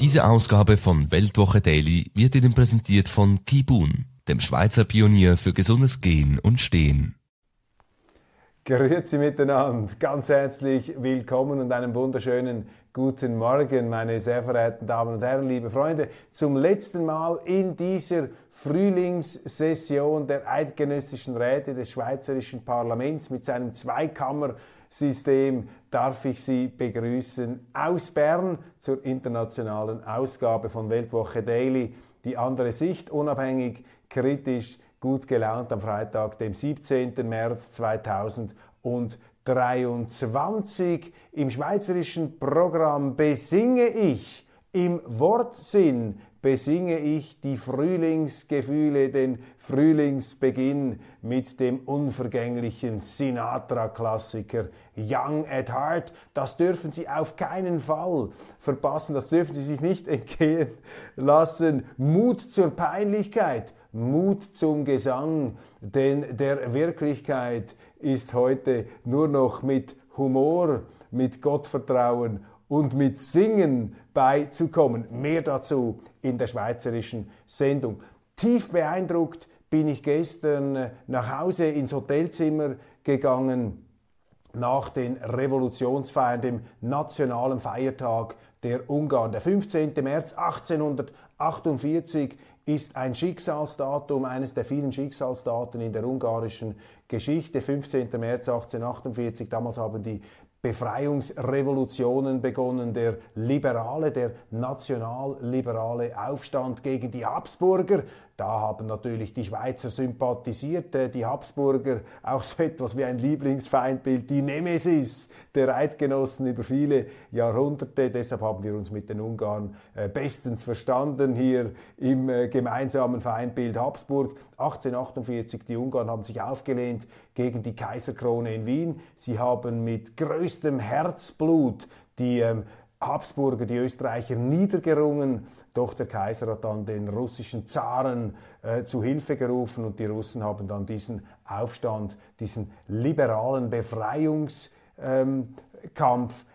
Diese Ausgabe von Weltwoche Daily wird Ihnen präsentiert von Kibun, dem Schweizer Pionier für gesundes Gehen und Stehen. Grüezi miteinander, ganz herzlich willkommen und einen wunderschönen guten Morgen, meine sehr verehrten Damen und Herren, liebe Freunde. Zum letzten Mal in dieser Frühlingssession der Eidgenössischen Räte des Schweizerischen Parlaments mit seinem Zweikammersystem darf ich Sie begrüßen aus Bern zur internationalen Ausgabe von Weltwoche Daily. Die andere Sicht, unabhängig, kritisch, gut gelaunt am Freitag, dem 17. März 2023. Im schweizerischen Programm besinge ich im Wortsinn besinge ich die Frühlingsgefühle, den Frühlingsbeginn mit dem unvergänglichen Sinatra-Klassiker Young at Heart. Das dürfen Sie auf keinen Fall verpassen, das dürfen Sie sich nicht entgehen lassen. Mut zur Peinlichkeit, Mut zum Gesang, denn der Wirklichkeit ist heute nur noch mit Humor, mit Gottvertrauen und mit Singen beizukommen. Mehr dazu in der schweizerischen Sendung. Tief beeindruckt bin ich gestern nach Hause ins Hotelzimmer gegangen nach den Revolutionsfeiern, dem nationalen Feiertag der Ungarn. Der 15. März 1848 ist ein Schicksalsdatum, eines der vielen Schicksalsdaten in der ungarischen Geschichte. 15. März 1848, damals haben die Befreiungsrevolutionen begonnen, der liberale, der nationalliberale Aufstand gegen die Habsburger. Da haben natürlich die Schweizer sympathisiert, die Habsburger auch so etwas wie ein Lieblingsfeindbild, die Nemesis der Eidgenossen über viele Jahrhunderte. Deshalb haben wir uns mit den Ungarn äh, bestens verstanden hier im äh, gemeinsamen Feindbild Habsburg. 1848, die Ungarn haben sich aufgelehnt gegen die Kaiserkrone in Wien. Sie haben mit größtem Herzblut die ähm, Habsburger, die Österreicher niedergerungen, doch der Kaiser hat dann den russischen Zaren äh, zu Hilfe gerufen und die Russen haben dann diesen Aufstand, diesen liberalen Befreiungskampf ähm,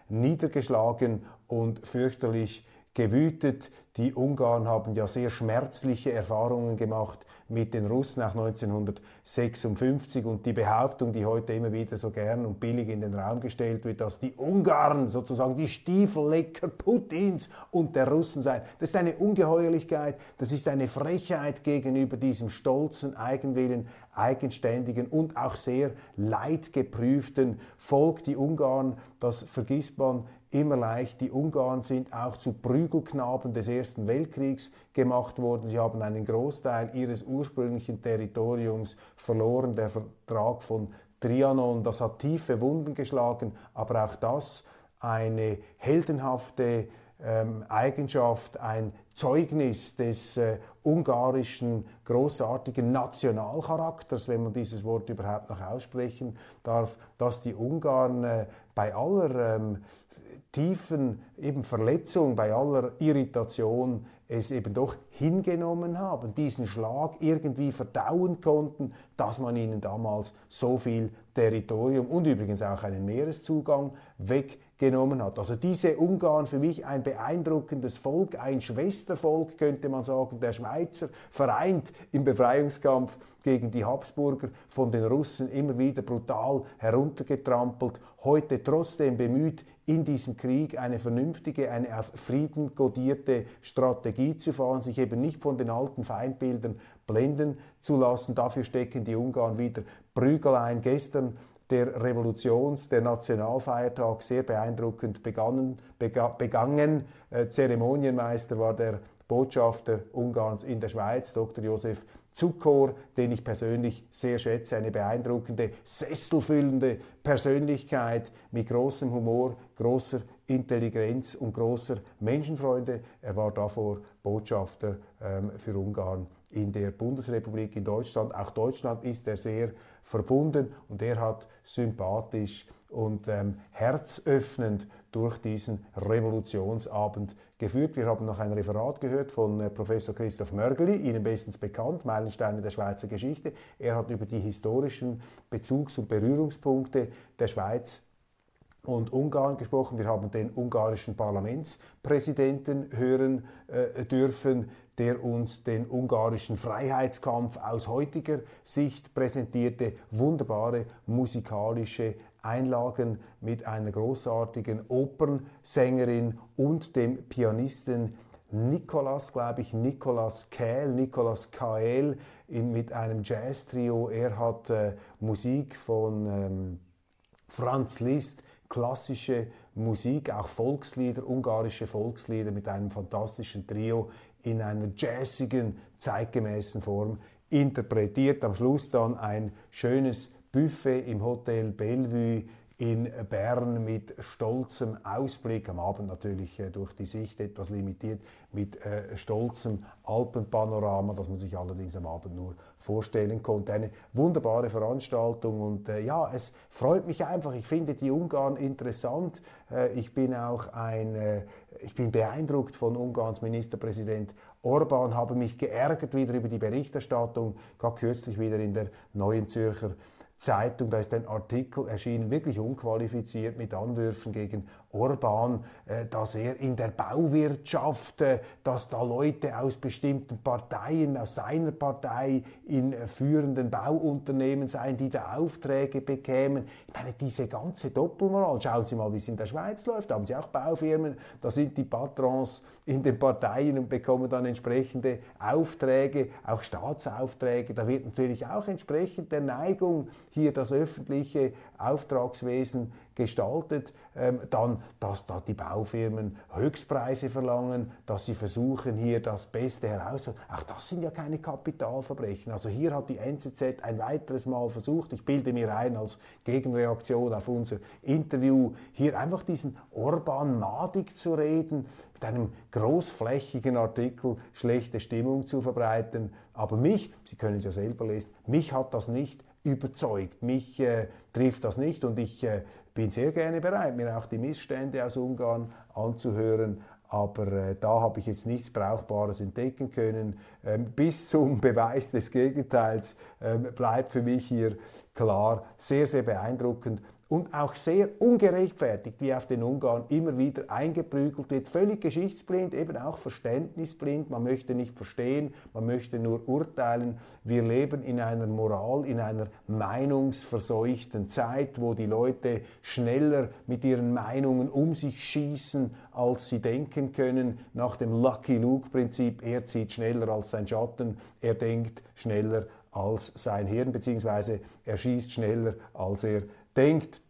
niedergeschlagen und fürchterlich gewütet. Die Ungarn haben ja sehr schmerzliche Erfahrungen gemacht mit den Russen auch 1956 und die Behauptung, die heute immer wieder so gern und billig in den Raum gestellt wird, dass die Ungarn sozusagen die Stiefellecker Putins und der Russen seien, das ist eine Ungeheuerlichkeit, das ist eine Frechheit gegenüber diesem stolzen Eigenwillen, eigenständigen und auch sehr leidgeprüften Volk. Die Ungarn, das vergisst man immer leicht. Die Ungarn sind auch zu Prügelknaben des Ersten Weltkriegs gemacht worden. Sie haben einen Großteil ihres ursprünglichen Territoriums verloren. Der Vertrag von Trianon, das hat tiefe Wunden geschlagen, aber auch das eine heldenhafte ähm, Eigenschaft, ein Zeugnis des äh, ungarischen großartigen Nationalcharakters, wenn man dieses Wort überhaupt noch aussprechen darf, dass die Ungarn äh, bei aller ähm, tiefen eben Verletzung, bei aller Irritation es eben doch hingenommen haben, diesen Schlag irgendwie verdauen konnten, dass man ihnen damals so viel Territorium und übrigens auch einen Meereszugang weggenommen hat. Also diese Ungarn für mich ein beeindruckendes Volk, ein Schwestervolk könnte man sagen, der Schweizer, vereint im Befreiungskampf gegen die Habsburger, von den Russen immer wieder brutal heruntergetrampelt, heute trotzdem bemüht, in diesem Krieg eine vernünftige, eine auf Frieden kodierte Strategie zu fahren, sich eben nicht von den alten Feindbildern blenden zu lassen. Dafür stecken die Ungarn wieder Prügel ein. Gestern der Revolutions-, der Nationalfeiertag sehr beeindruckend begannen, bega, begangen. Äh, Zeremonienmeister war der Botschafter Ungarns in der Schweiz, Dr. Josef Zukor, den ich persönlich sehr schätze, eine beeindruckende, sesselfüllende Persönlichkeit mit großem Humor, großer Intelligenz und großer Menschenfreude. Er war davor Botschafter ähm, für Ungarn in der Bundesrepublik in Deutschland. Auch Deutschland ist er sehr verbunden und er hat sympathisch und ähm, herzöffnend durch diesen Revolutionsabend geführt. Wir haben noch ein Referat gehört von äh, Professor Christoph Mörgeli, Ihnen bestens bekannt, Meilensteine der Schweizer Geschichte. Er hat über die historischen Bezugs- und Berührungspunkte der Schweiz und Ungarn gesprochen. Wir haben den ungarischen Parlamentspräsidenten hören äh, dürfen, der uns den ungarischen Freiheitskampf aus heutiger Sicht präsentierte. Wunderbare musikalische Einlagen mit einer großartigen Opernsängerin und dem Pianisten Nicolas, glaube ich, Nicolas Kael, Nicolas Kael mit einem Jazz-Trio. Er hat äh, Musik von ähm, Franz Liszt, klassische Musik, auch Volkslieder, ungarische Volkslieder mit einem fantastischen Trio in einer jazzigen, zeitgemäßen Form interpretiert. Am Schluss dann ein schönes Buffet im Hotel Bellevue in Bern mit stolzem Ausblick, am Abend natürlich äh, durch die Sicht etwas limitiert, mit äh, stolzem Alpenpanorama, das man sich allerdings am Abend nur vorstellen konnte. Eine wunderbare Veranstaltung und äh, ja, es freut mich einfach. Ich finde die Ungarn interessant. Ich bin auch ein, ich bin beeindruckt von Ungarns Ministerpräsident Orban, habe mich geärgert wieder über die Berichterstattung, gerade kürzlich wieder in der Neuen Zürcher Zeitung, da ist ein Artikel erschienen, wirklich unqualifiziert mit Anwürfen gegen Orban, äh, dass er in der Bauwirtschaft, äh, dass da Leute aus bestimmten Parteien, aus seiner Partei in äh, führenden Bauunternehmen seien, die da Aufträge bekämen. Ich meine, diese ganze Doppelmoral, schauen Sie mal, wie es in der Schweiz läuft, da haben Sie auch Baufirmen, da sind die Patrons in den Parteien und bekommen dann entsprechende Aufträge, auch Staatsaufträge. Da wird natürlich auch entsprechend der Neigung, hier das öffentliche Auftragswesen gestaltet, ähm, dann, dass da die Baufirmen Höchstpreise verlangen, dass sie versuchen, hier das Beste herauszuholen. Auch das sind ja keine Kapitalverbrechen. Also hier hat die NZZ ein weiteres Mal versucht, ich bilde mir ein als Gegenreaktion auf unser Interview, hier einfach diesen Orban madig zu reden, mit einem großflächigen Artikel schlechte Stimmung zu verbreiten. Aber mich, Sie können es ja selber lesen, mich hat das nicht überzeugt. Mich äh, trifft das nicht und ich äh, bin sehr gerne bereit, mir auch die Missstände aus Ungarn anzuhören. Aber äh, da habe ich jetzt nichts Brauchbares entdecken können. Ähm, bis zum Beweis des Gegenteils ähm, bleibt für mich hier klar sehr, sehr beeindruckend und auch sehr ungerechtfertigt, wie auf den Ungarn immer wieder eingeprügelt wird, völlig geschichtsblind, eben auch verständnisblind, man möchte nicht verstehen, man möchte nur urteilen. Wir leben in einer Moral, in einer meinungsverseuchten Zeit, wo die Leute schneller mit ihren Meinungen um sich schießen, als sie denken können, nach dem Lucky Luke-Prinzip, er zieht schneller als sein Schatten, er denkt schneller als sein Hirn, beziehungsweise er schießt schneller, als er denkt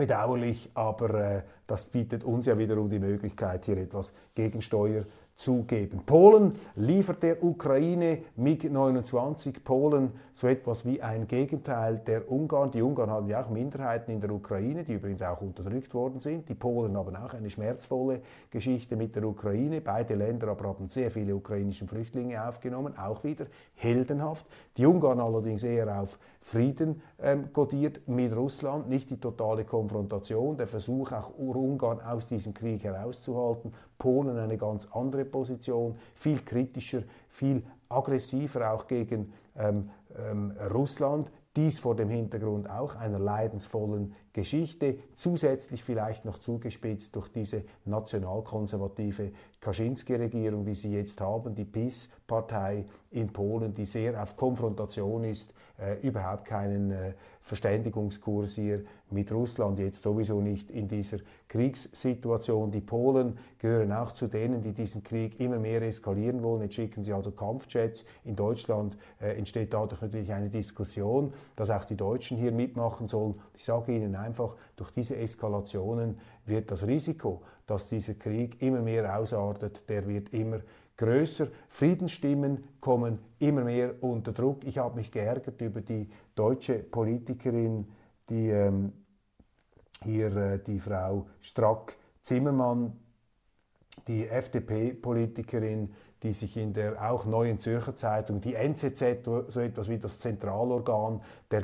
bedauerlich, aber äh, das bietet uns ja wiederum die Möglichkeit, hier etwas Gegensteuer zugeben. Polen liefert der Ukraine MiG-29. Polen so etwas wie ein Gegenteil der Ungarn. Die Ungarn haben ja auch Minderheiten in der Ukraine, die übrigens auch unterdrückt worden sind. Die Polen haben auch eine schmerzvolle Geschichte mit der Ukraine. Beide Länder aber haben sehr viele ukrainische Flüchtlinge aufgenommen, auch wieder heldenhaft. Die Ungarn allerdings eher auf Frieden ähm, kodiert mit Russland, nicht die totale Konfrontation, der Versuch auch Ungarn aus diesem Krieg herauszuhalten. Polen eine ganz andere Position, viel kritischer, viel aggressiver auch gegen ähm, ähm, Russland. Dies vor dem Hintergrund auch einer leidensvollen Geschichte, zusätzlich vielleicht noch zugespitzt durch diese nationalkonservative Kaczynski-Regierung, die sie jetzt haben, die PiS-Partei in Polen, die sehr auf Konfrontation ist, äh, überhaupt keinen äh, Verständigungskurs hier mit Russland, jetzt sowieso nicht in dieser Kriegssituation. Die Polen gehören auch zu denen, die diesen Krieg immer mehr eskalieren wollen. Jetzt schicken sie also Kampfjets. In Deutschland äh, entsteht dadurch natürlich eine Diskussion, dass auch die Deutschen hier mitmachen sollen. Ich sage Ihnen einfach, durch diese Eskalationen wird das Risiko, dass dieser Krieg immer mehr ausartet, der wird immer größer. Friedensstimmen kommen immer mehr unter Druck. Ich habe mich geärgert über die deutsche Politikerin, die ähm, hier äh, die Frau Strack-Zimmermann, die FDP-Politikerin, die sich in der auch neuen Zürcher Zeitung, die NZZ, so etwas wie das Zentralorgan der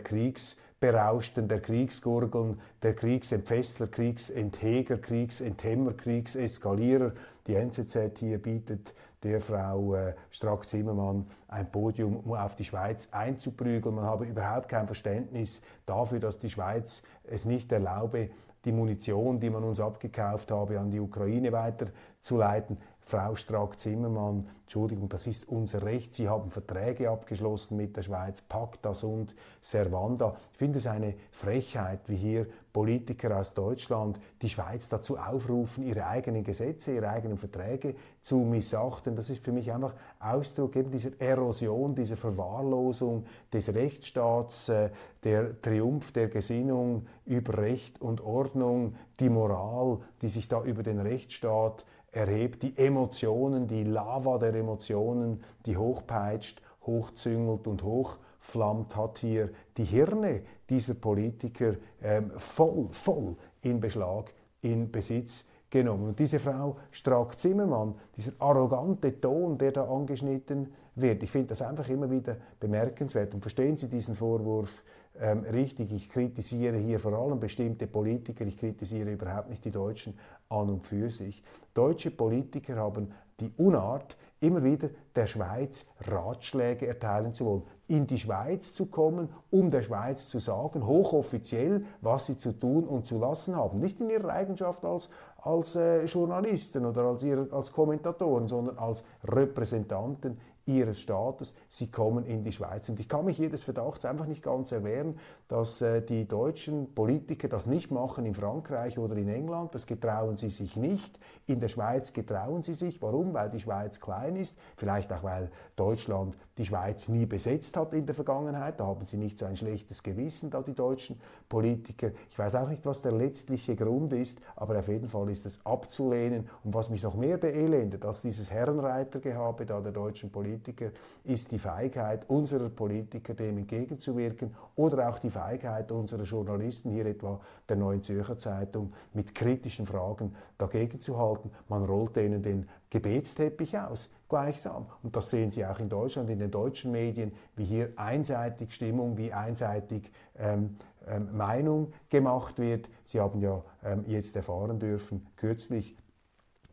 Kriegsberauschten, der Kriegsgurgeln, der Kriegsentfessler, Kriegsentheger, Kriegsenthemmer, Kriegseskalierer, die NZZ hier bietet der Frau äh, Strack-Zimmermann ein Podium, um auf die Schweiz einzuprügeln. Man habe überhaupt kein Verständnis dafür, dass die Schweiz es nicht erlaube, die Munition, die man uns abgekauft habe, an die Ukraine weiterzuleiten. Frau Strack-Zimmermann, Entschuldigung, das ist unser Recht. Sie haben Verträge abgeschlossen mit der Schweiz, Pacta und Servanda. Ich finde es eine Frechheit, wie hier Politiker aus Deutschland die Schweiz dazu aufrufen, ihre eigenen Gesetze, ihre eigenen Verträge zu missachten. Das ist für mich einfach Ausdruck eben dieser Erosion, dieser Verwahrlosung des Rechtsstaats, äh, der Triumph der Gesinnung über Recht und Ordnung, die Moral, die sich da über den Rechtsstaat erhebt, die Emotionen, die Lava der Emotionen, die hochpeitscht, hochzüngelt und hochflammt, hat hier die Hirne dieser Politiker ähm, voll, voll in Beschlag, in Besitz genommen. Und diese Frau Strack-Zimmermann, dieser arrogante Ton, der da angeschnitten wird, ich finde das einfach immer wieder bemerkenswert. Und verstehen Sie diesen Vorwurf ähm, richtig? Ich kritisiere hier vor allem bestimmte Politiker, ich kritisiere überhaupt nicht die Deutschen an und für sich. Deutsche Politiker haben die Unart, immer wieder der Schweiz Ratschläge erteilen zu wollen. In die Schweiz zu kommen, um der Schweiz zu sagen, hochoffiziell, was sie zu tun und zu lassen haben. Nicht in ihrer Eigenschaft als, als äh, Journalisten oder als, ihre, als Kommentatoren, sondern als Repräsentanten ihres Staates, sie kommen in die Schweiz. Und ich kann mich jedes Verdachts einfach nicht ganz erwehren, dass äh, die deutschen Politiker das nicht machen in Frankreich oder in England. Das getrauen sie sich nicht. In der Schweiz getrauen sie sich. Warum? Weil die Schweiz klein ist. Vielleicht auch, weil Deutschland die Schweiz nie besetzt hat in der Vergangenheit. Da haben sie nicht so ein schlechtes Gewissen, da die deutschen Politiker. Ich weiß auch nicht, was der letztliche Grund ist, aber auf jeden Fall ist es abzulehnen. Und was mich noch mehr beelendet als dieses Herrenreitergehabe da der deutschen Politiker, ist die Feigheit unserer Politiker, dem entgegenzuwirken oder auch die Feigheit unserer Journalisten, hier etwa der Neuen Zürcher Zeitung, mit kritischen Fragen dagegen zu halten. Man rollt denen den Gebetsteppich aus, gleichsam. Und das sehen Sie auch in Deutschland, in den deutschen Medien, wie hier einseitig Stimmung, wie einseitig ähm, ähm, Meinung gemacht wird. Sie haben ja ähm, jetzt erfahren dürfen, kürzlich,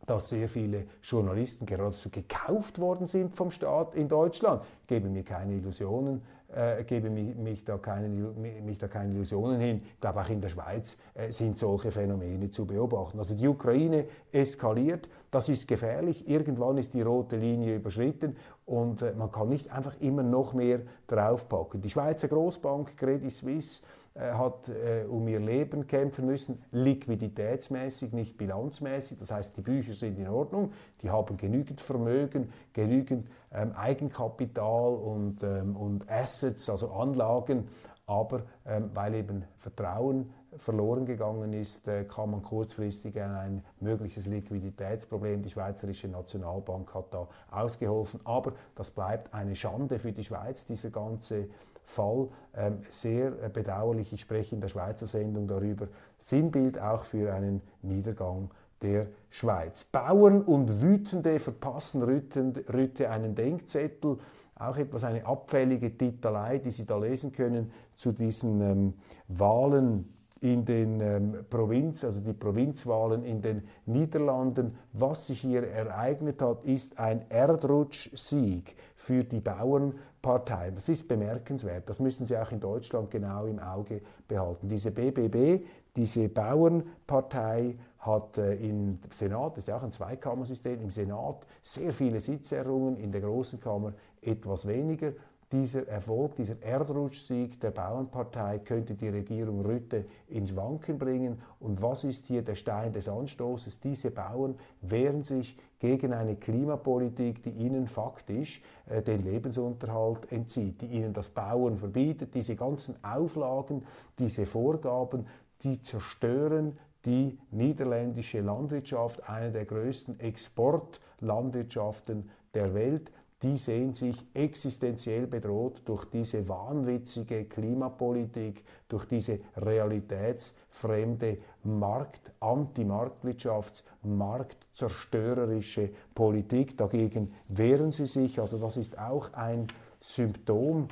dass sehr viele Journalisten geradezu gekauft worden sind vom Staat in Deutschland. Ich gebe mir keine Illusionen, äh, gebe mich, mich, da keine, mich da keine Illusionen hin. Ich glaube, auch in der Schweiz äh, sind solche Phänomene zu beobachten. Also die Ukraine eskaliert, das ist gefährlich. Irgendwann ist die rote Linie überschritten und äh, man kann nicht einfach immer noch mehr draufpacken. Die Schweizer Großbank Credit Suisse äh, hat äh, um ihr Leben kämpfen müssen, liquiditätsmäßig, nicht bilanzmäßig. Das heißt, die Bücher sind in Ordnung, die haben genügend Vermögen, genügend ähm, Eigenkapital und, ähm, und Assets, also Anlagen, aber ähm, weil eben Vertrauen verloren gegangen ist, äh, kann man kurzfristig an ein mögliches Liquiditätsproblem. Die Schweizerische Nationalbank hat da ausgeholfen, aber das bleibt eine Schande für die Schweiz, dieser ganze Fall. Ähm, sehr äh, bedauerlich, ich spreche in der Schweizer Sendung darüber. Sinnbild auch für einen Niedergang der Schweiz. Bauern und Wütende verpassen Rütte einen Denkzettel. Auch etwas eine abfällige Titelei, die Sie da lesen können zu diesen ähm, Wahlen in den ähm, Provinz, also die Provinzwahlen in den Niederlanden. Was sich hier ereignet hat, ist ein Erdrutschsieg für die Bauernpartei. Das ist bemerkenswert. Das müssen Sie auch in Deutschland genau im Auge behalten. Diese BBB, diese Bauernpartei, hat äh, im Senat, das ist ja auch ein Zweikammersystem, im Senat sehr viele Sitzerrungen, in der Großen Kammer etwas weniger dieser Erfolg, dieser Erdrutschsieg der Bauernpartei könnte die Regierung Rütte ins Wanken bringen. Und was ist hier der Stein des Anstoßes? Diese Bauern wehren sich gegen eine Klimapolitik, die ihnen faktisch äh, den Lebensunterhalt entzieht, die ihnen das Bauen verbietet. Diese ganzen Auflagen, diese Vorgaben, die zerstören die niederländische Landwirtschaft, eine der größten Exportlandwirtschaften der Welt, die sehen sich existenziell bedroht durch diese wahnwitzige Klimapolitik, durch diese realitätsfremde Markt, Anti-Marktwirtschafts-, marktzerstörerische Politik. Dagegen wehren sie sich. Also das ist auch ein Symptom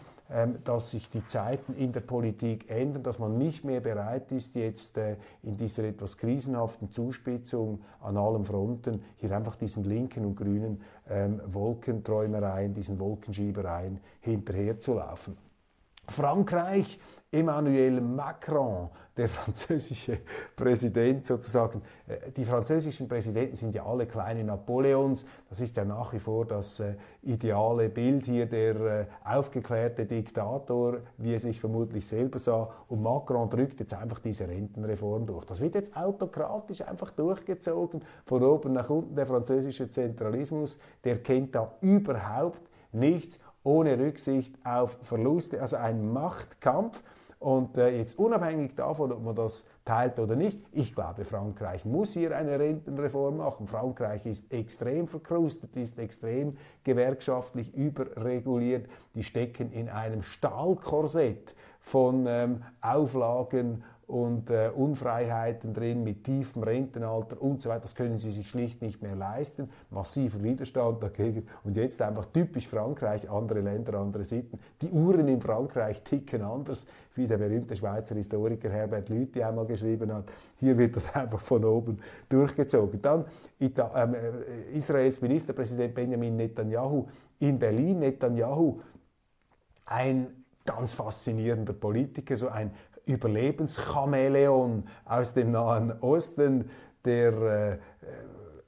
dass sich die Zeiten in der Politik ändern, dass man nicht mehr bereit ist, jetzt äh, in dieser etwas krisenhaften Zuspitzung an allen Fronten hier einfach diesen linken und grünen ähm, Wolkenträumereien, diesen Wolkenschiebereien hinterherzulaufen. Frankreich, Emmanuel Macron, der französische Präsident sozusagen. Äh, die französischen Präsidenten sind ja alle kleine Napoleons. Das ist ja nach wie vor das äh, ideale Bild hier, der äh, aufgeklärte Diktator, wie er sich vermutlich selber sah. Und Macron drückt jetzt einfach diese Rentenreform durch. Das wird jetzt autokratisch einfach durchgezogen, von oben nach unten. Der französische Zentralismus, der kennt da überhaupt nichts ohne Rücksicht auf Verluste, also ein Machtkampf. Und äh, jetzt unabhängig davon, ob man das teilt oder nicht, ich glaube, Frankreich muss hier eine Rentenreform machen. Frankreich ist extrem verkrustet, ist extrem gewerkschaftlich überreguliert. Die stecken in einem Stahlkorsett von ähm, Auflagen und äh, Unfreiheiten drin mit tiefem Rentenalter und so weiter. Das können sie sich schlicht nicht mehr leisten. Massiver Widerstand dagegen. Und jetzt einfach typisch Frankreich, andere Länder, andere Sitten. Die Uhren in Frankreich ticken anders, wie der berühmte Schweizer Historiker Herbert Lüthi einmal geschrieben hat. Hier wird das einfach von oben durchgezogen. Dann Ita ähm, äh, Israels Ministerpräsident Benjamin Netanyahu in Berlin. Netanyahu, ein ganz faszinierender Politiker, so ein Überlebenschameleon aus dem Nahen Osten, der äh,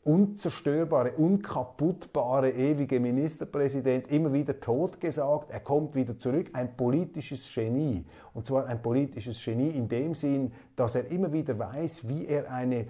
unzerstörbare, unkaputtbare, ewige Ministerpräsident, immer wieder totgesagt, er kommt wieder zurück, ein politisches Genie. Und zwar ein politisches Genie in dem Sinn, dass er immer wieder weiß, wie er eine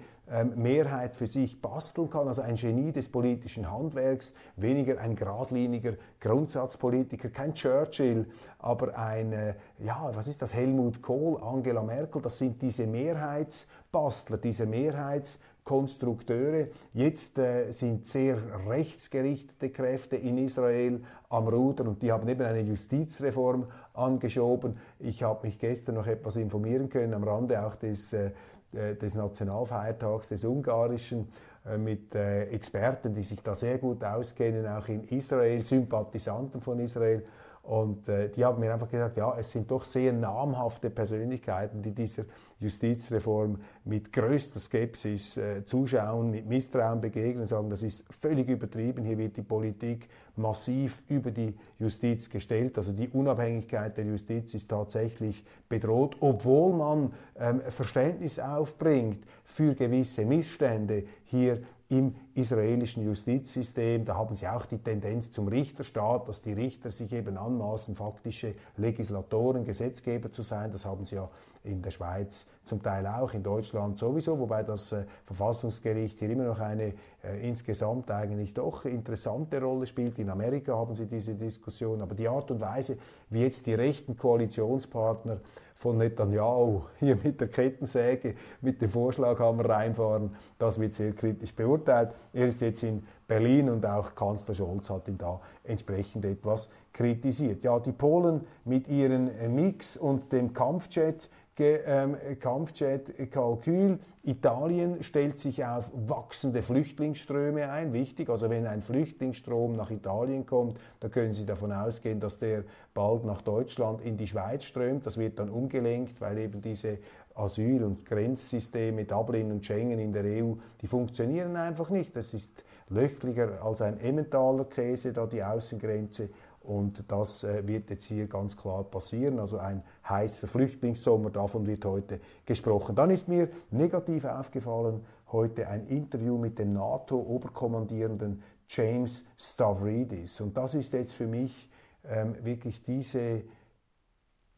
Mehrheit für sich basteln kann, also ein Genie des politischen Handwerks, weniger ein geradliniger Grundsatzpolitiker, kein Churchill, aber ein, äh, ja, was ist das, Helmut Kohl, Angela Merkel, das sind diese Mehrheitsbastler, diese Mehrheitskonstrukteure. Jetzt äh, sind sehr rechtsgerichtete Kräfte in Israel am Ruder und die haben eben eine Justizreform angeschoben. Ich habe mich gestern noch etwas informieren können am Rande auch des äh, des Nationalfeiertags des Ungarischen äh, mit äh, Experten, die sich da sehr gut auskennen, auch in Israel, Sympathisanten von Israel. Und äh, die haben mir einfach gesagt, ja, es sind doch sehr namhafte Persönlichkeiten, die dieser Justizreform mit größter Skepsis äh, zuschauen, mit Misstrauen begegnen, sagen, das ist völlig übertrieben, hier wird die Politik massiv über die Justiz gestellt. Also die Unabhängigkeit der Justiz ist tatsächlich bedroht, obwohl man ähm, Verständnis aufbringt für gewisse Missstände hier im israelischen Justizsystem. Da haben sie auch die Tendenz zum Richterstaat, dass die Richter sich eben anmaßen, faktische Legislatoren, Gesetzgeber zu sein. Das haben sie ja in der Schweiz zum Teil auch, in Deutschland sowieso, wobei das äh, Verfassungsgericht hier immer noch eine äh, insgesamt eigentlich doch interessante Rolle spielt. In Amerika haben sie diese Diskussion, aber die Art und Weise, wie jetzt die rechten Koalitionspartner von Netanyahu hier mit der Kettensäge, mit dem Vorschlaghammer reinfahren, das wird sehr kritisch beurteilt. Er ist jetzt in Berlin und auch Kanzler Scholz hat ihn da entsprechend etwas kritisiert. Ja, die Polen mit ihren Mix und dem Kampfjet ähm, Kampfjet-Kalkül. Italien stellt sich auf wachsende Flüchtlingsströme ein. Wichtig, also wenn ein Flüchtlingsstrom nach Italien kommt, dann können Sie davon ausgehen, dass der bald nach Deutschland in die Schweiz strömt. Das wird dann umgelenkt, weil eben diese Asyl- und Grenzsysteme, Dublin und Schengen in der EU, die funktionieren einfach nicht. Das ist löchliger als ein Emmentaler Käse, da die Außengrenze. Und das äh, wird jetzt hier ganz klar passieren. Also ein heißer Flüchtlingssommer, davon wird heute gesprochen. Dann ist mir negativ aufgefallen heute ein Interview mit dem NATO-Oberkommandierenden James Stavridis. Und das ist jetzt für mich ähm, wirklich diese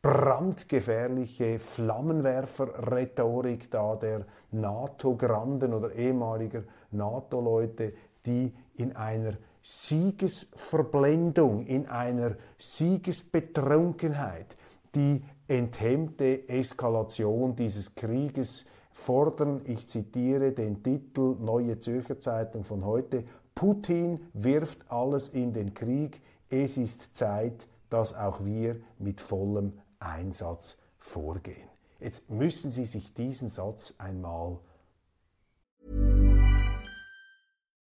brandgefährliche Flammenwerfer-Rhetorik da der NATO-Granden oder ehemaliger NATO-Leute, die in einer Siegesverblendung, in einer Siegesbetrunkenheit die enthemmte Eskalation dieses Krieges fordern, ich zitiere den Titel Neue Zürcher Zeitung von heute, Putin wirft alles in den Krieg. Es ist Zeit, dass auch wir mit vollem Einsatz vorgehen. Jetzt müssen Sie sich diesen Satz einmal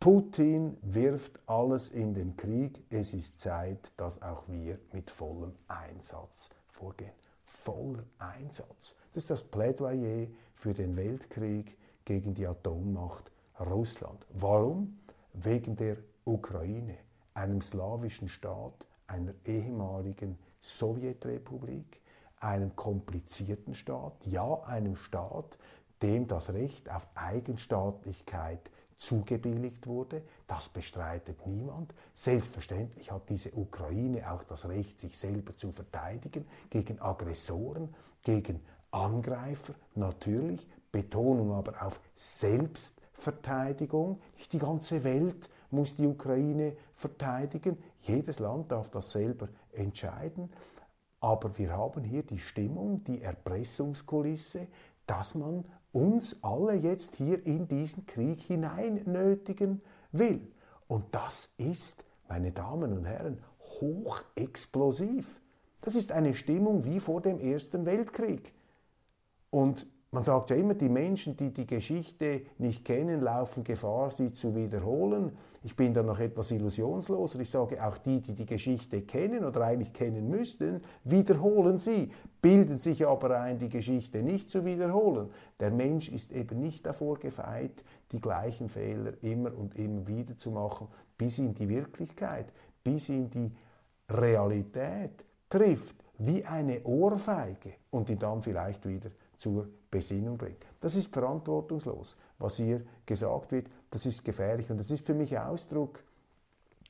Putin wirft alles in den Krieg. Es ist Zeit, dass auch wir mit vollem Einsatz vorgehen. Voller Einsatz. Das ist das Plädoyer für den Weltkrieg gegen die Atommacht Russland. Warum? Wegen der Ukraine, einem slawischen Staat, einer ehemaligen Sowjetrepublik, einem komplizierten Staat, ja einem Staat, dem das Recht auf Eigenstaatlichkeit zugebilligt wurde. Das bestreitet niemand. Selbstverständlich hat diese Ukraine auch das Recht, sich selber zu verteidigen gegen Aggressoren, gegen Angreifer, natürlich. Betonung aber auf Selbstverteidigung. Nicht die ganze Welt muss die Ukraine verteidigen. Jedes Land darf das selber entscheiden. Aber wir haben hier die Stimmung, die Erpressungskulisse, dass man uns alle jetzt hier in diesen Krieg hinein nötigen will. Und das ist, meine Damen und Herren, hochexplosiv. Das ist eine Stimmung wie vor dem Ersten Weltkrieg. Und man sagt ja immer, die Menschen, die die Geschichte nicht kennen, laufen Gefahr, sie zu wiederholen. Ich bin da noch etwas illusionsloser. Ich sage, auch die, die die Geschichte kennen oder eigentlich kennen müssten, wiederholen sie, bilden sich aber ein, die Geschichte nicht zu wiederholen. Der Mensch ist eben nicht davor gefeit, die gleichen Fehler immer und immer wieder zu machen, bis ihn die Wirklichkeit, bis ihn die Realität trifft, wie eine Ohrfeige und ihn dann vielleicht wieder zur Besinnung bringt. Das ist verantwortungslos, was hier gesagt wird. Das ist gefährlich und das ist für mich Ausdruck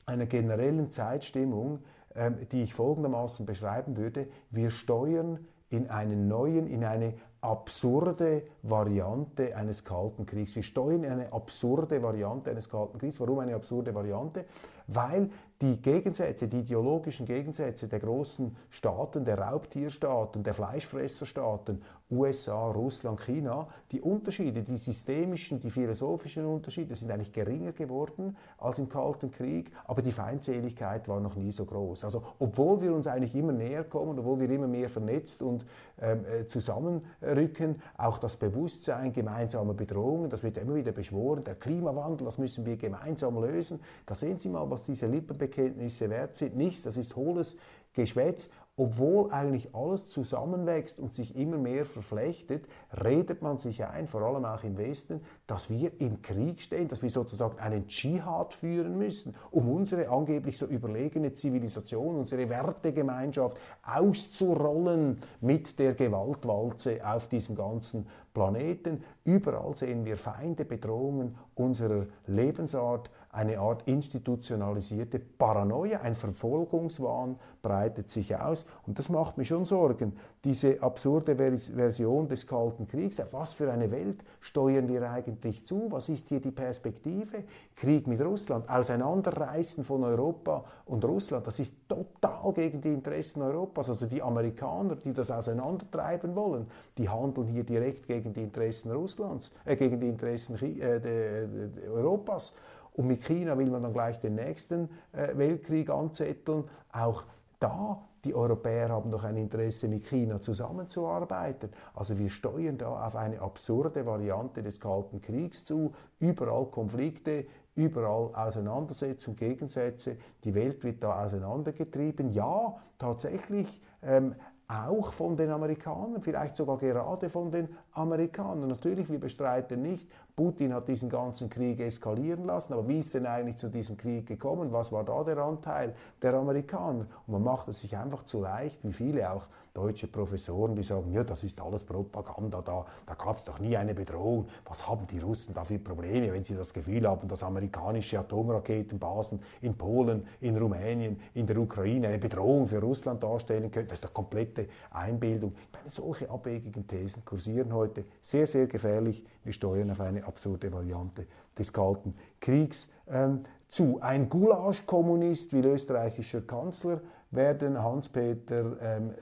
einer generellen Zeitstimmung, ähm, die ich folgendermaßen beschreiben würde. Wir steuern in einen neuen, in eine absurde Variante eines Kalten Kriegs. Wir steuern in eine absurde Variante eines Kalten Kriegs. Warum eine absurde Variante? Weil die Gegensätze, die ideologischen Gegensätze der großen Staaten, der Raubtierstaaten, der Fleischfresserstaaten, USA, Russland, China, die Unterschiede, die systemischen, die philosophischen Unterschiede sind eigentlich geringer geworden als im Kalten Krieg, aber die Feindseligkeit war noch nie so groß. Also obwohl wir uns eigentlich immer näher kommen, obwohl wir immer mehr vernetzt und ähm, äh, zusammenrücken, auch das Bewusstsein gemeinsamer Bedrohungen, das wird immer wieder beschworen, der Klimawandel, das müssen wir gemeinsam lösen. Da sehen Sie mal, was diese Lippen Glaubensbekenntnisse wert sind. Nichts, das ist hohles Geschwätz. Obwohl eigentlich alles zusammenwächst und sich immer mehr verflechtet, redet man sich ein, vor allem auch im Westen, dass wir im Krieg stehen, dass wir sozusagen einen Dschihad führen müssen, um unsere angeblich so überlegene Zivilisation, unsere Wertegemeinschaft auszurollen mit der Gewaltwalze auf diesem ganzen Planeten. Überall sehen wir Feinde, Bedrohungen unserer Lebensart, eine Art institutionalisierte Paranoia, ein Verfolgungswahn breitet sich aus. Und das macht mir schon Sorgen. Diese absurde Version des Kalten Kriegs. Was für eine Welt steuern wir eigentlich zu? Was ist hier die Perspektive? Krieg mit Russland, Auseinanderreißen von Europa und Russland, das ist total gegen die Interessen Europas. Also die Amerikaner, die das auseinandertreiben wollen, die handeln hier direkt gegen die Interessen Russlands, äh, gegen die Interessen äh, Europas. Und mit China will man dann gleich den nächsten äh, Weltkrieg anzetteln. Auch da die Europäer haben doch ein Interesse, mit China zusammenzuarbeiten. Also wir steuern da auf eine absurde Variante des Kalten Kriegs zu. Überall Konflikte, überall Auseinandersetzungen, Gegensätze. Die Welt wird da auseinandergetrieben. Ja, tatsächlich. Ähm, auch von den Amerikanern, vielleicht sogar gerade von den Amerikanern. Natürlich, wir bestreiten nicht, Putin hat diesen ganzen Krieg eskalieren lassen, aber wie ist denn eigentlich zu diesem Krieg gekommen? Was war da der Anteil der Amerikaner? Und man macht es sich einfach zu leicht, wie viele auch deutsche Professoren, die sagen, ja, das ist alles Propaganda da, da gab es doch nie eine Bedrohung. Was haben die Russen da für Probleme, wenn sie das Gefühl haben, dass amerikanische Atomraketenbasen in Polen, in Rumänien, in der Ukraine eine Bedrohung für Russland darstellen können? Das ist doch komplette Einbildung. Ich meine, solche abwegigen Thesen kursieren heute sehr, sehr gefährlich. Wir steuern auf eine absurde Variante des Kalten Kriegs ähm, zu. Ein Gulasch-Kommunist wie österreichischer Kanzler werden Hans-Peter ähm,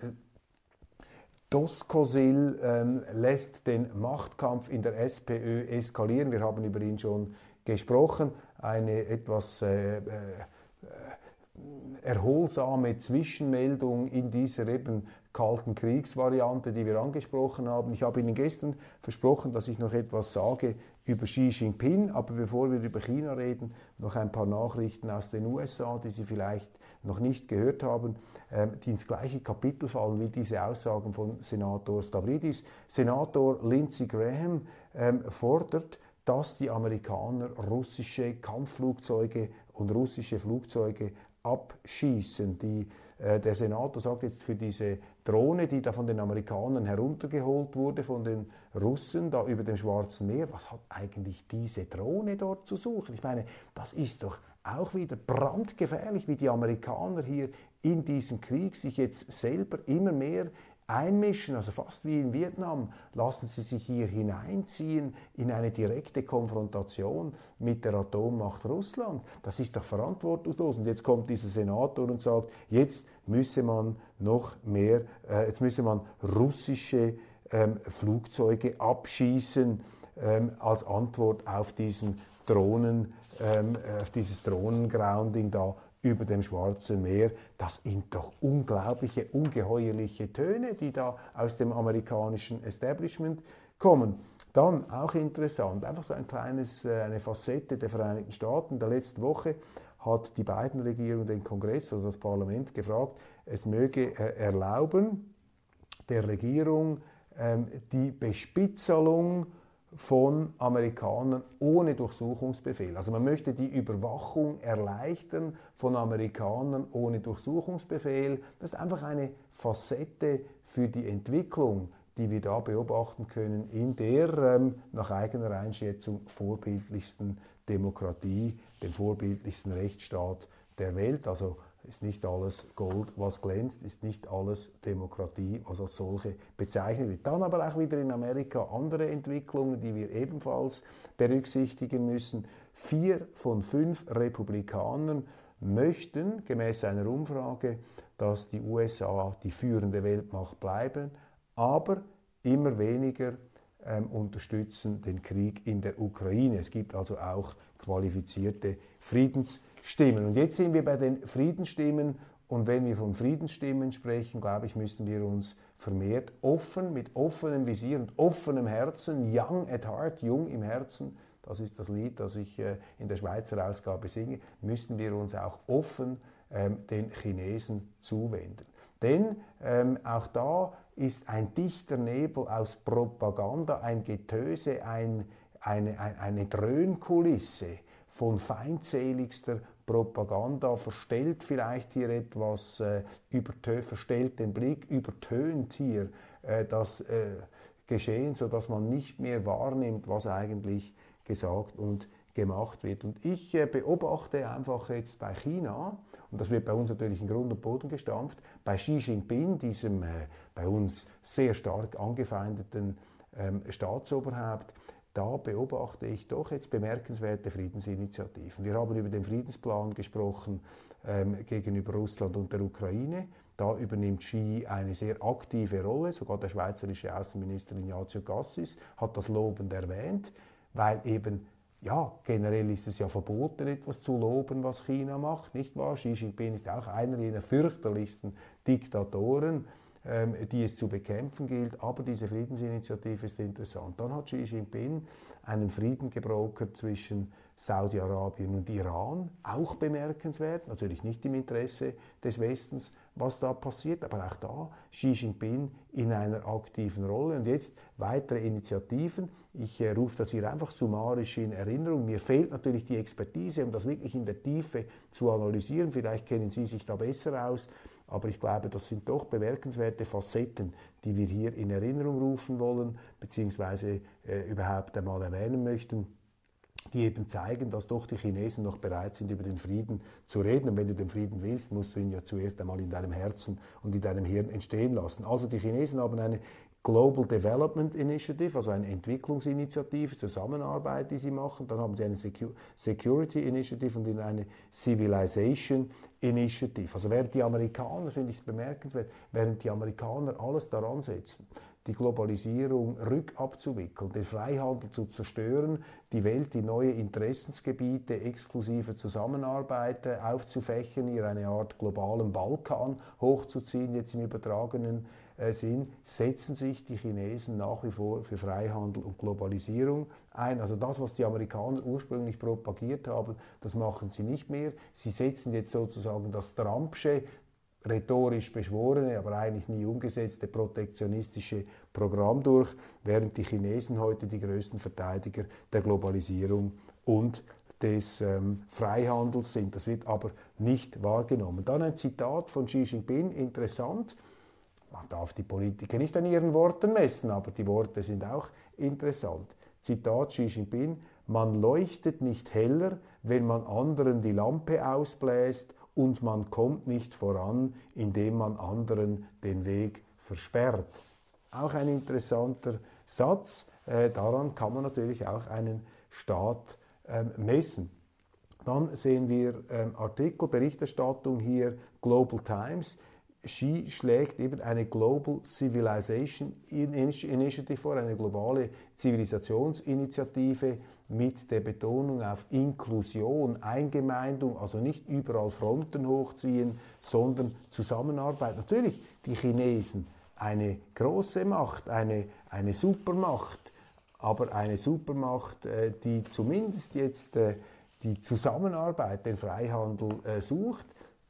Doskosil ähm, lässt den Machtkampf in der SPÖ eskalieren. Wir haben über ihn schon gesprochen. Eine etwas äh, äh, erholsame Zwischenmeldung in dieser eben kalten Kriegsvariante, die wir angesprochen haben. Ich habe Ihnen gestern versprochen, dass ich noch etwas sage über Xi Jinping, aber bevor wir über China reden, noch ein paar Nachrichten aus den USA, die Sie vielleicht noch nicht gehört haben, ähm, die ins gleiche Kapitel fallen wie diese Aussagen von Senator Stavridis. Senator Lindsey Graham ähm, fordert, dass die Amerikaner russische Kampfflugzeuge und russische Flugzeuge abschießen. Die, der Senator sagt jetzt für diese Drohne, die da von den Amerikanern heruntergeholt wurde, von den Russen da über dem Schwarzen Meer, was hat eigentlich diese Drohne dort zu suchen? Ich meine, das ist doch auch wieder brandgefährlich, wie die Amerikaner hier in diesem Krieg sich jetzt selber immer mehr einmischen, also fast wie in Vietnam, lassen sie sich hier hineinziehen in eine direkte Konfrontation mit der Atommacht Russland. Das ist doch verantwortungslos. Und jetzt kommt dieser Senator und sagt, jetzt müsse man noch mehr, äh, jetzt müsse man russische ähm, Flugzeuge abschießen ähm, als Antwort auf diesen Drohnen, ähm, auf dieses Drohnengrounding da über dem Schwarzen Meer. Das sind doch unglaubliche, ungeheuerliche Töne, die da aus dem amerikanischen Establishment kommen. Dann auch interessant, einfach so ein kleines, äh, eine Facette der Vereinigten Staaten. Der letzten Woche hat die Biden-Regierung den Kongress, also das Parlament, gefragt, es möge äh, erlauben, der Regierung ähm, die Bespitzelung von Amerikanern ohne Durchsuchungsbefehl. Also man möchte die Überwachung erleichtern von Amerikanern ohne Durchsuchungsbefehl. Das ist einfach eine Facette für die Entwicklung, die wir da beobachten können in der ähm, nach eigener Einschätzung vorbildlichsten Demokratie, dem vorbildlichsten Rechtsstaat der Welt. Also ist nicht alles Gold, was glänzt, ist nicht alles Demokratie, was als solche bezeichnet wird. Dann aber auch wieder in Amerika andere Entwicklungen, die wir ebenfalls berücksichtigen müssen. Vier von fünf Republikanern möchten gemäß einer Umfrage, dass die USA die führende Weltmacht bleiben, aber immer weniger ähm, unterstützen den Krieg in der Ukraine. Es gibt also auch qualifizierte Friedens Stimmen. Und jetzt sind wir bei den Friedensstimmen. Und wenn wir von Friedensstimmen sprechen, glaube ich, müssen wir uns vermehrt offen, mit offenem Visier und offenem Herzen, young at heart, jung im Herzen, das ist das Lied, das ich äh, in der Schweizer Ausgabe singe, müssen wir uns auch offen ähm, den Chinesen zuwenden. Denn ähm, auch da ist ein dichter Nebel aus Propaganda, ein Getöse, ein, eine, eine, eine Dröhnkulisse von feindseligster Propaganda verstellt vielleicht hier etwas, äh, verstellt den Blick, übertönt hier äh, das äh, Geschehen, sodass man nicht mehr wahrnimmt, was eigentlich gesagt und gemacht wird. Und ich äh, beobachte einfach jetzt bei China, und das wird bei uns natürlich in Grund und Boden gestampft, bei Xi Jinping, diesem äh, bei uns sehr stark angefeindeten ähm, Staatsoberhaupt, da beobachte ich doch jetzt bemerkenswerte Friedensinitiativen. Wir haben über den Friedensplan gesprochen ähm, gegenüber Russland und der Ukraine. Da übernimmt Xi eine sehr aktive Rolle. Sogar der schweizerische Außenminister Ignazio Cassis hat das lobend erwähnt, weil eben ja, generell ist es ja verboten, etwas zu loben, was China macht, nicht wahr? Xi Jinping ist auch einer jener fürchterlichsten Diktatoren, die es zu bekämpfen gilt. Aber diese Friedensinitiative ist interessant. Dann hat Xi Jinping einen Frieden gebrokert zwischen Saudi-Arabien und Iran, auch bemerkenswert, natürlich nicht im Interesse des Westens, was da passiert, aber auch da Xi Jinping in einer aktiven Rolle. Und jetzt weitere Initiativen. Ich äh, rufe das hier einfach summarisch in Erinnerung. Mir fehlt natürlich die Expertise, um das wirklich in der Tiefe zu analysieren. Vielleicht kennen Sie sich da besser aus. Aber ich glaube, das sind doch bemerkenswerte Facetten, die wir hier in Erinnerung rufen wollen, beziehungsweise äh, überhaupt einmal erwähnen möchten die eben zeigen, dass doch die Chinesen noch bereit sind, über den Frieden zu reden. Und wenn du den Frieden willst, musst du ihn ja zuerst einmal in deinem Herzen und in deinem Hirn entstehen lassen. Also die Chinesen haben eine Global Development Initiative, also eine Entwicklungsinitiative, Zusammenarbeit, die sie machen. Dann haben sie eine Security Initiative und eine Civilization Initiative. Also während die Amerikaner, finde ich es bemerkenswert, während die Amerikaner alles daran setzen, die Globalisierung rückabzuwickeln, den Freihandel zu zerstören, die Welt in neue Interessensgebiete, exklusive Zusammenarbeit aufzufächen, ihr eine Art globalen Balkan hochzuziehen, jetzt im übertragenen äh, Sinn, setzen sich die Chinesen nach wie vor für Freihandel und Globalisierung ein. Also das, was die Amerikaner ursprünglich propagiert haben, das machen sie nicht mehr. Sie setzen jetzt sozusagen das Trumpsche rhetorisch beschworene, aber eigentlich nie umgesetzte protektionistische Programm durch, während die Chinesen heute die größten Verteidiger der Globalisierung und des ähm, Freihandels sind. Das wird aber nicht wahrgenommen. Dann ein Zitat von Xi Jinping, interessant. Man darf die Politiker nicht an ihren Worten messen, aber die Worte sind auch interessant. Zitat Xi Jinping, man leuchtet nicht heller, wenn man anderen die Lampe ausbläst und man kommt nicht voran, indem man anderen den Weg versperrt. Auch ein interessanter Satz. Äh, daran kann man natürlich auch einen Staat ähm, messen. Dann sehen wir ähm, Artikel, Berichterstattung hier, Global Times. Xi schlägt eben eine Global Civilization Initiative vor, eine globale Zivilisationsinitiative mit der Betonung auf Inklusion, Eingemeindung, also nicht überall Fronten hochziehen, sondern Zusammenarbeit. Natürlich die Chinesen, eine große Macht, eine, eine Supermacht, aber eine Supermacht, äh, die zumindest jetzt äh, die Zusammenarbeit, den Freihandel äh, sucht,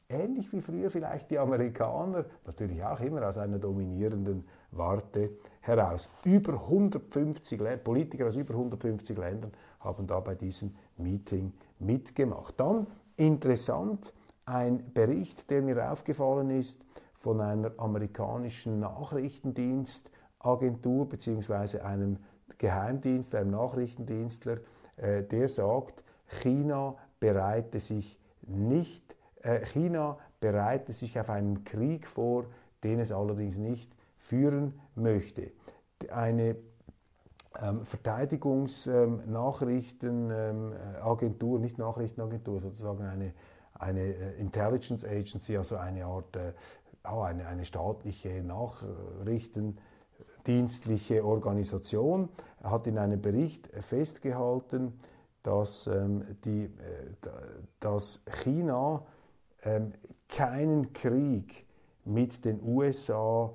ähnlich wie früher vielleicht die Amerikaner, natürlich auch immer aus einer dominierenden Warte heraus. Über 150 Politiker aus über 150 Ländern haben da bei diesem Meeting mitgemacht. Dann interessant ein Bericht, der mir aufgefallen ist von einer amerikanischen Nachrichtendienstagentur bzw. einem Geheimdienst, einem Nachrichtendienstler, äh, der sagt, China bereite sich nicht, China bereite sich auf einen Krieg vor, den es allerdings nicht führen möchte. Eine ähm, Verteidigungsnachrichtenagentur, ähm, nicht Nachrichtenagentur, sozusagen eine, eine äh, Intelligence Agency, also eine Art, äh, eine, eine staatliche Nachrichtendienstliche Organisation, hat in einem Bericht festgehalten, dass, ähm, die, äh, dass China ähm, keinen Krieg mit den USA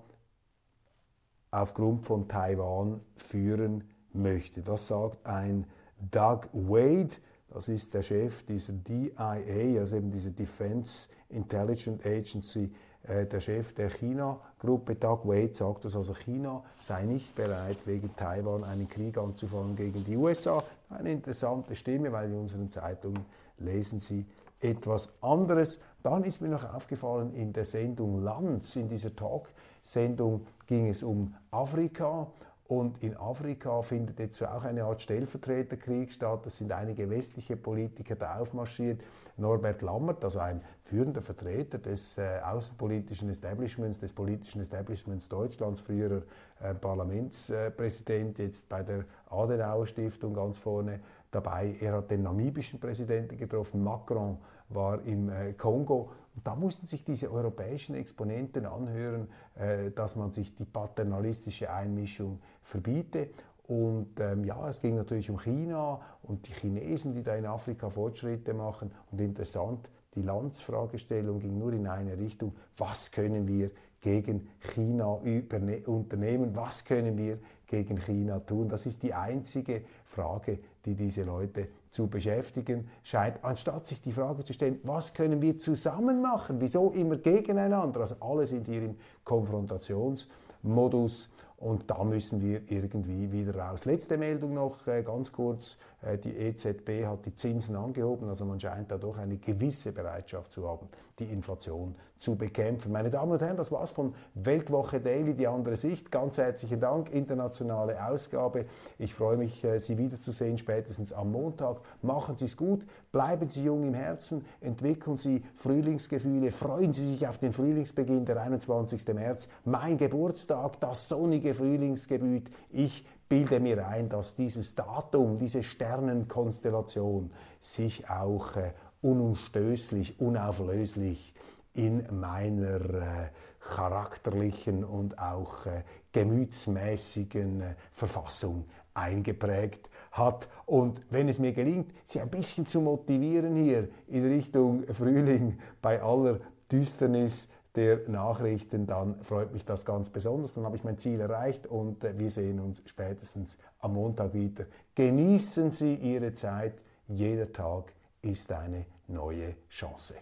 aufgrund von Taiwan führen möchte. Das sagt ein Doug Wade, das ist der Chef dieser DIA, also eben dieser Defense Intelligence Agency, äh, der Chef der China-Gruppe. Doug Wade sagt, dass also China sei nicht bereit, wegen Taiwan einen Krieg anzufangen gegen die USA. Eine interessante Stimme, weil in unseren Zeitungen lesen Sie etwas anderes. Dann ist mir noch aufgefallen in der Sendung Lanz, in dieser Talk-Sendung ging es um Afrika und in Afrika findet jetzt auch eine Art Stellvertreterkrieg statt. Es sind einige westliche Politiker da aufmarschiert. Norbert Lammert, also ein führender Vertreter des äh, außenpolitischen Establishments, des politischen Establishments Deutschlands, früherer äh, Parlamentspräsident, jetzt bei der Adenauer Stiftung ganz vorne dabei. Er hat den namibischen Präsidenten getroffen, Macron war im äh, Kongo und da mussten sich diese europäischen Exponenten anhören, äh, dass man sich die paternalistische Einmischung verbiete. Und ähm, ja, es ging natürlich um China und die Chinesen, die da in Afrika Fortschritte machen. Und interessant, die Landsfragestellung ging nur in eine Richtung, was können wir gegen China unternehmen, was können wir gegen China tun. Das ist die einzige Frage, die diese Leute zu beschäftigen scheint, anstatt sich die Frage zu stellen, was können wir zusammen machen, wieso immer gegeneinander. Also alle sind hier im Konfrontationsmodus und da müssen wir irgendwie wieder raus. Letzte Meldung noch äh, ganz kurz. Äh, die EZB hat die Zinsen angehoben, also man scheint da doch eine gewisse Bereitschaft zu haben, die Inflation zu bekämpfen. Meine Damen und Herren, das war's von Weltwoche Daily, die andere Sicht. Ganz herzlichen Dank, internationale Ausgabe. Ich freue mich, äh, Sie wiederzusehen, spätestens am Montag. Machen Sie es gut, bleiben Sie jung im Herzen, entwickeln Sie Frühlingsgefühle, freuen Sie sich auf den Frühlingsbeginn, der 21. März, mein Geburtstag, das sonnige Frühlingsgebüt. Ich bilde mir ein, dass dieses Datum, diese Sternenkonstellation sich auch äh, unumstößlich, unauflöslich in meiner äh, charakterlichen und auch äh, gemütsmäßigen äh, Verfassung eingeprägt hat. Und wenn es mir gelingt, Sie ein bisschen zu motivieren hier in Richtung Frühling bei aller Düsternis, der Nachrichten, dann freut mich das ganz besonders. Dann habe ich mein Ziel erreicht und äh, wir sehen uns spätestens am Montag wieder. Genießen Sie Ihre Zeit. Jeder Tag ist eine neue Chance.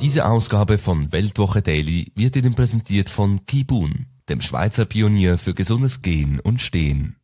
Diese Ausgabe von Weltwoche Daily wird Ihnen präsentiert von Kibun, dem Schweizer Pionier für gesundes Gehen und Stehen.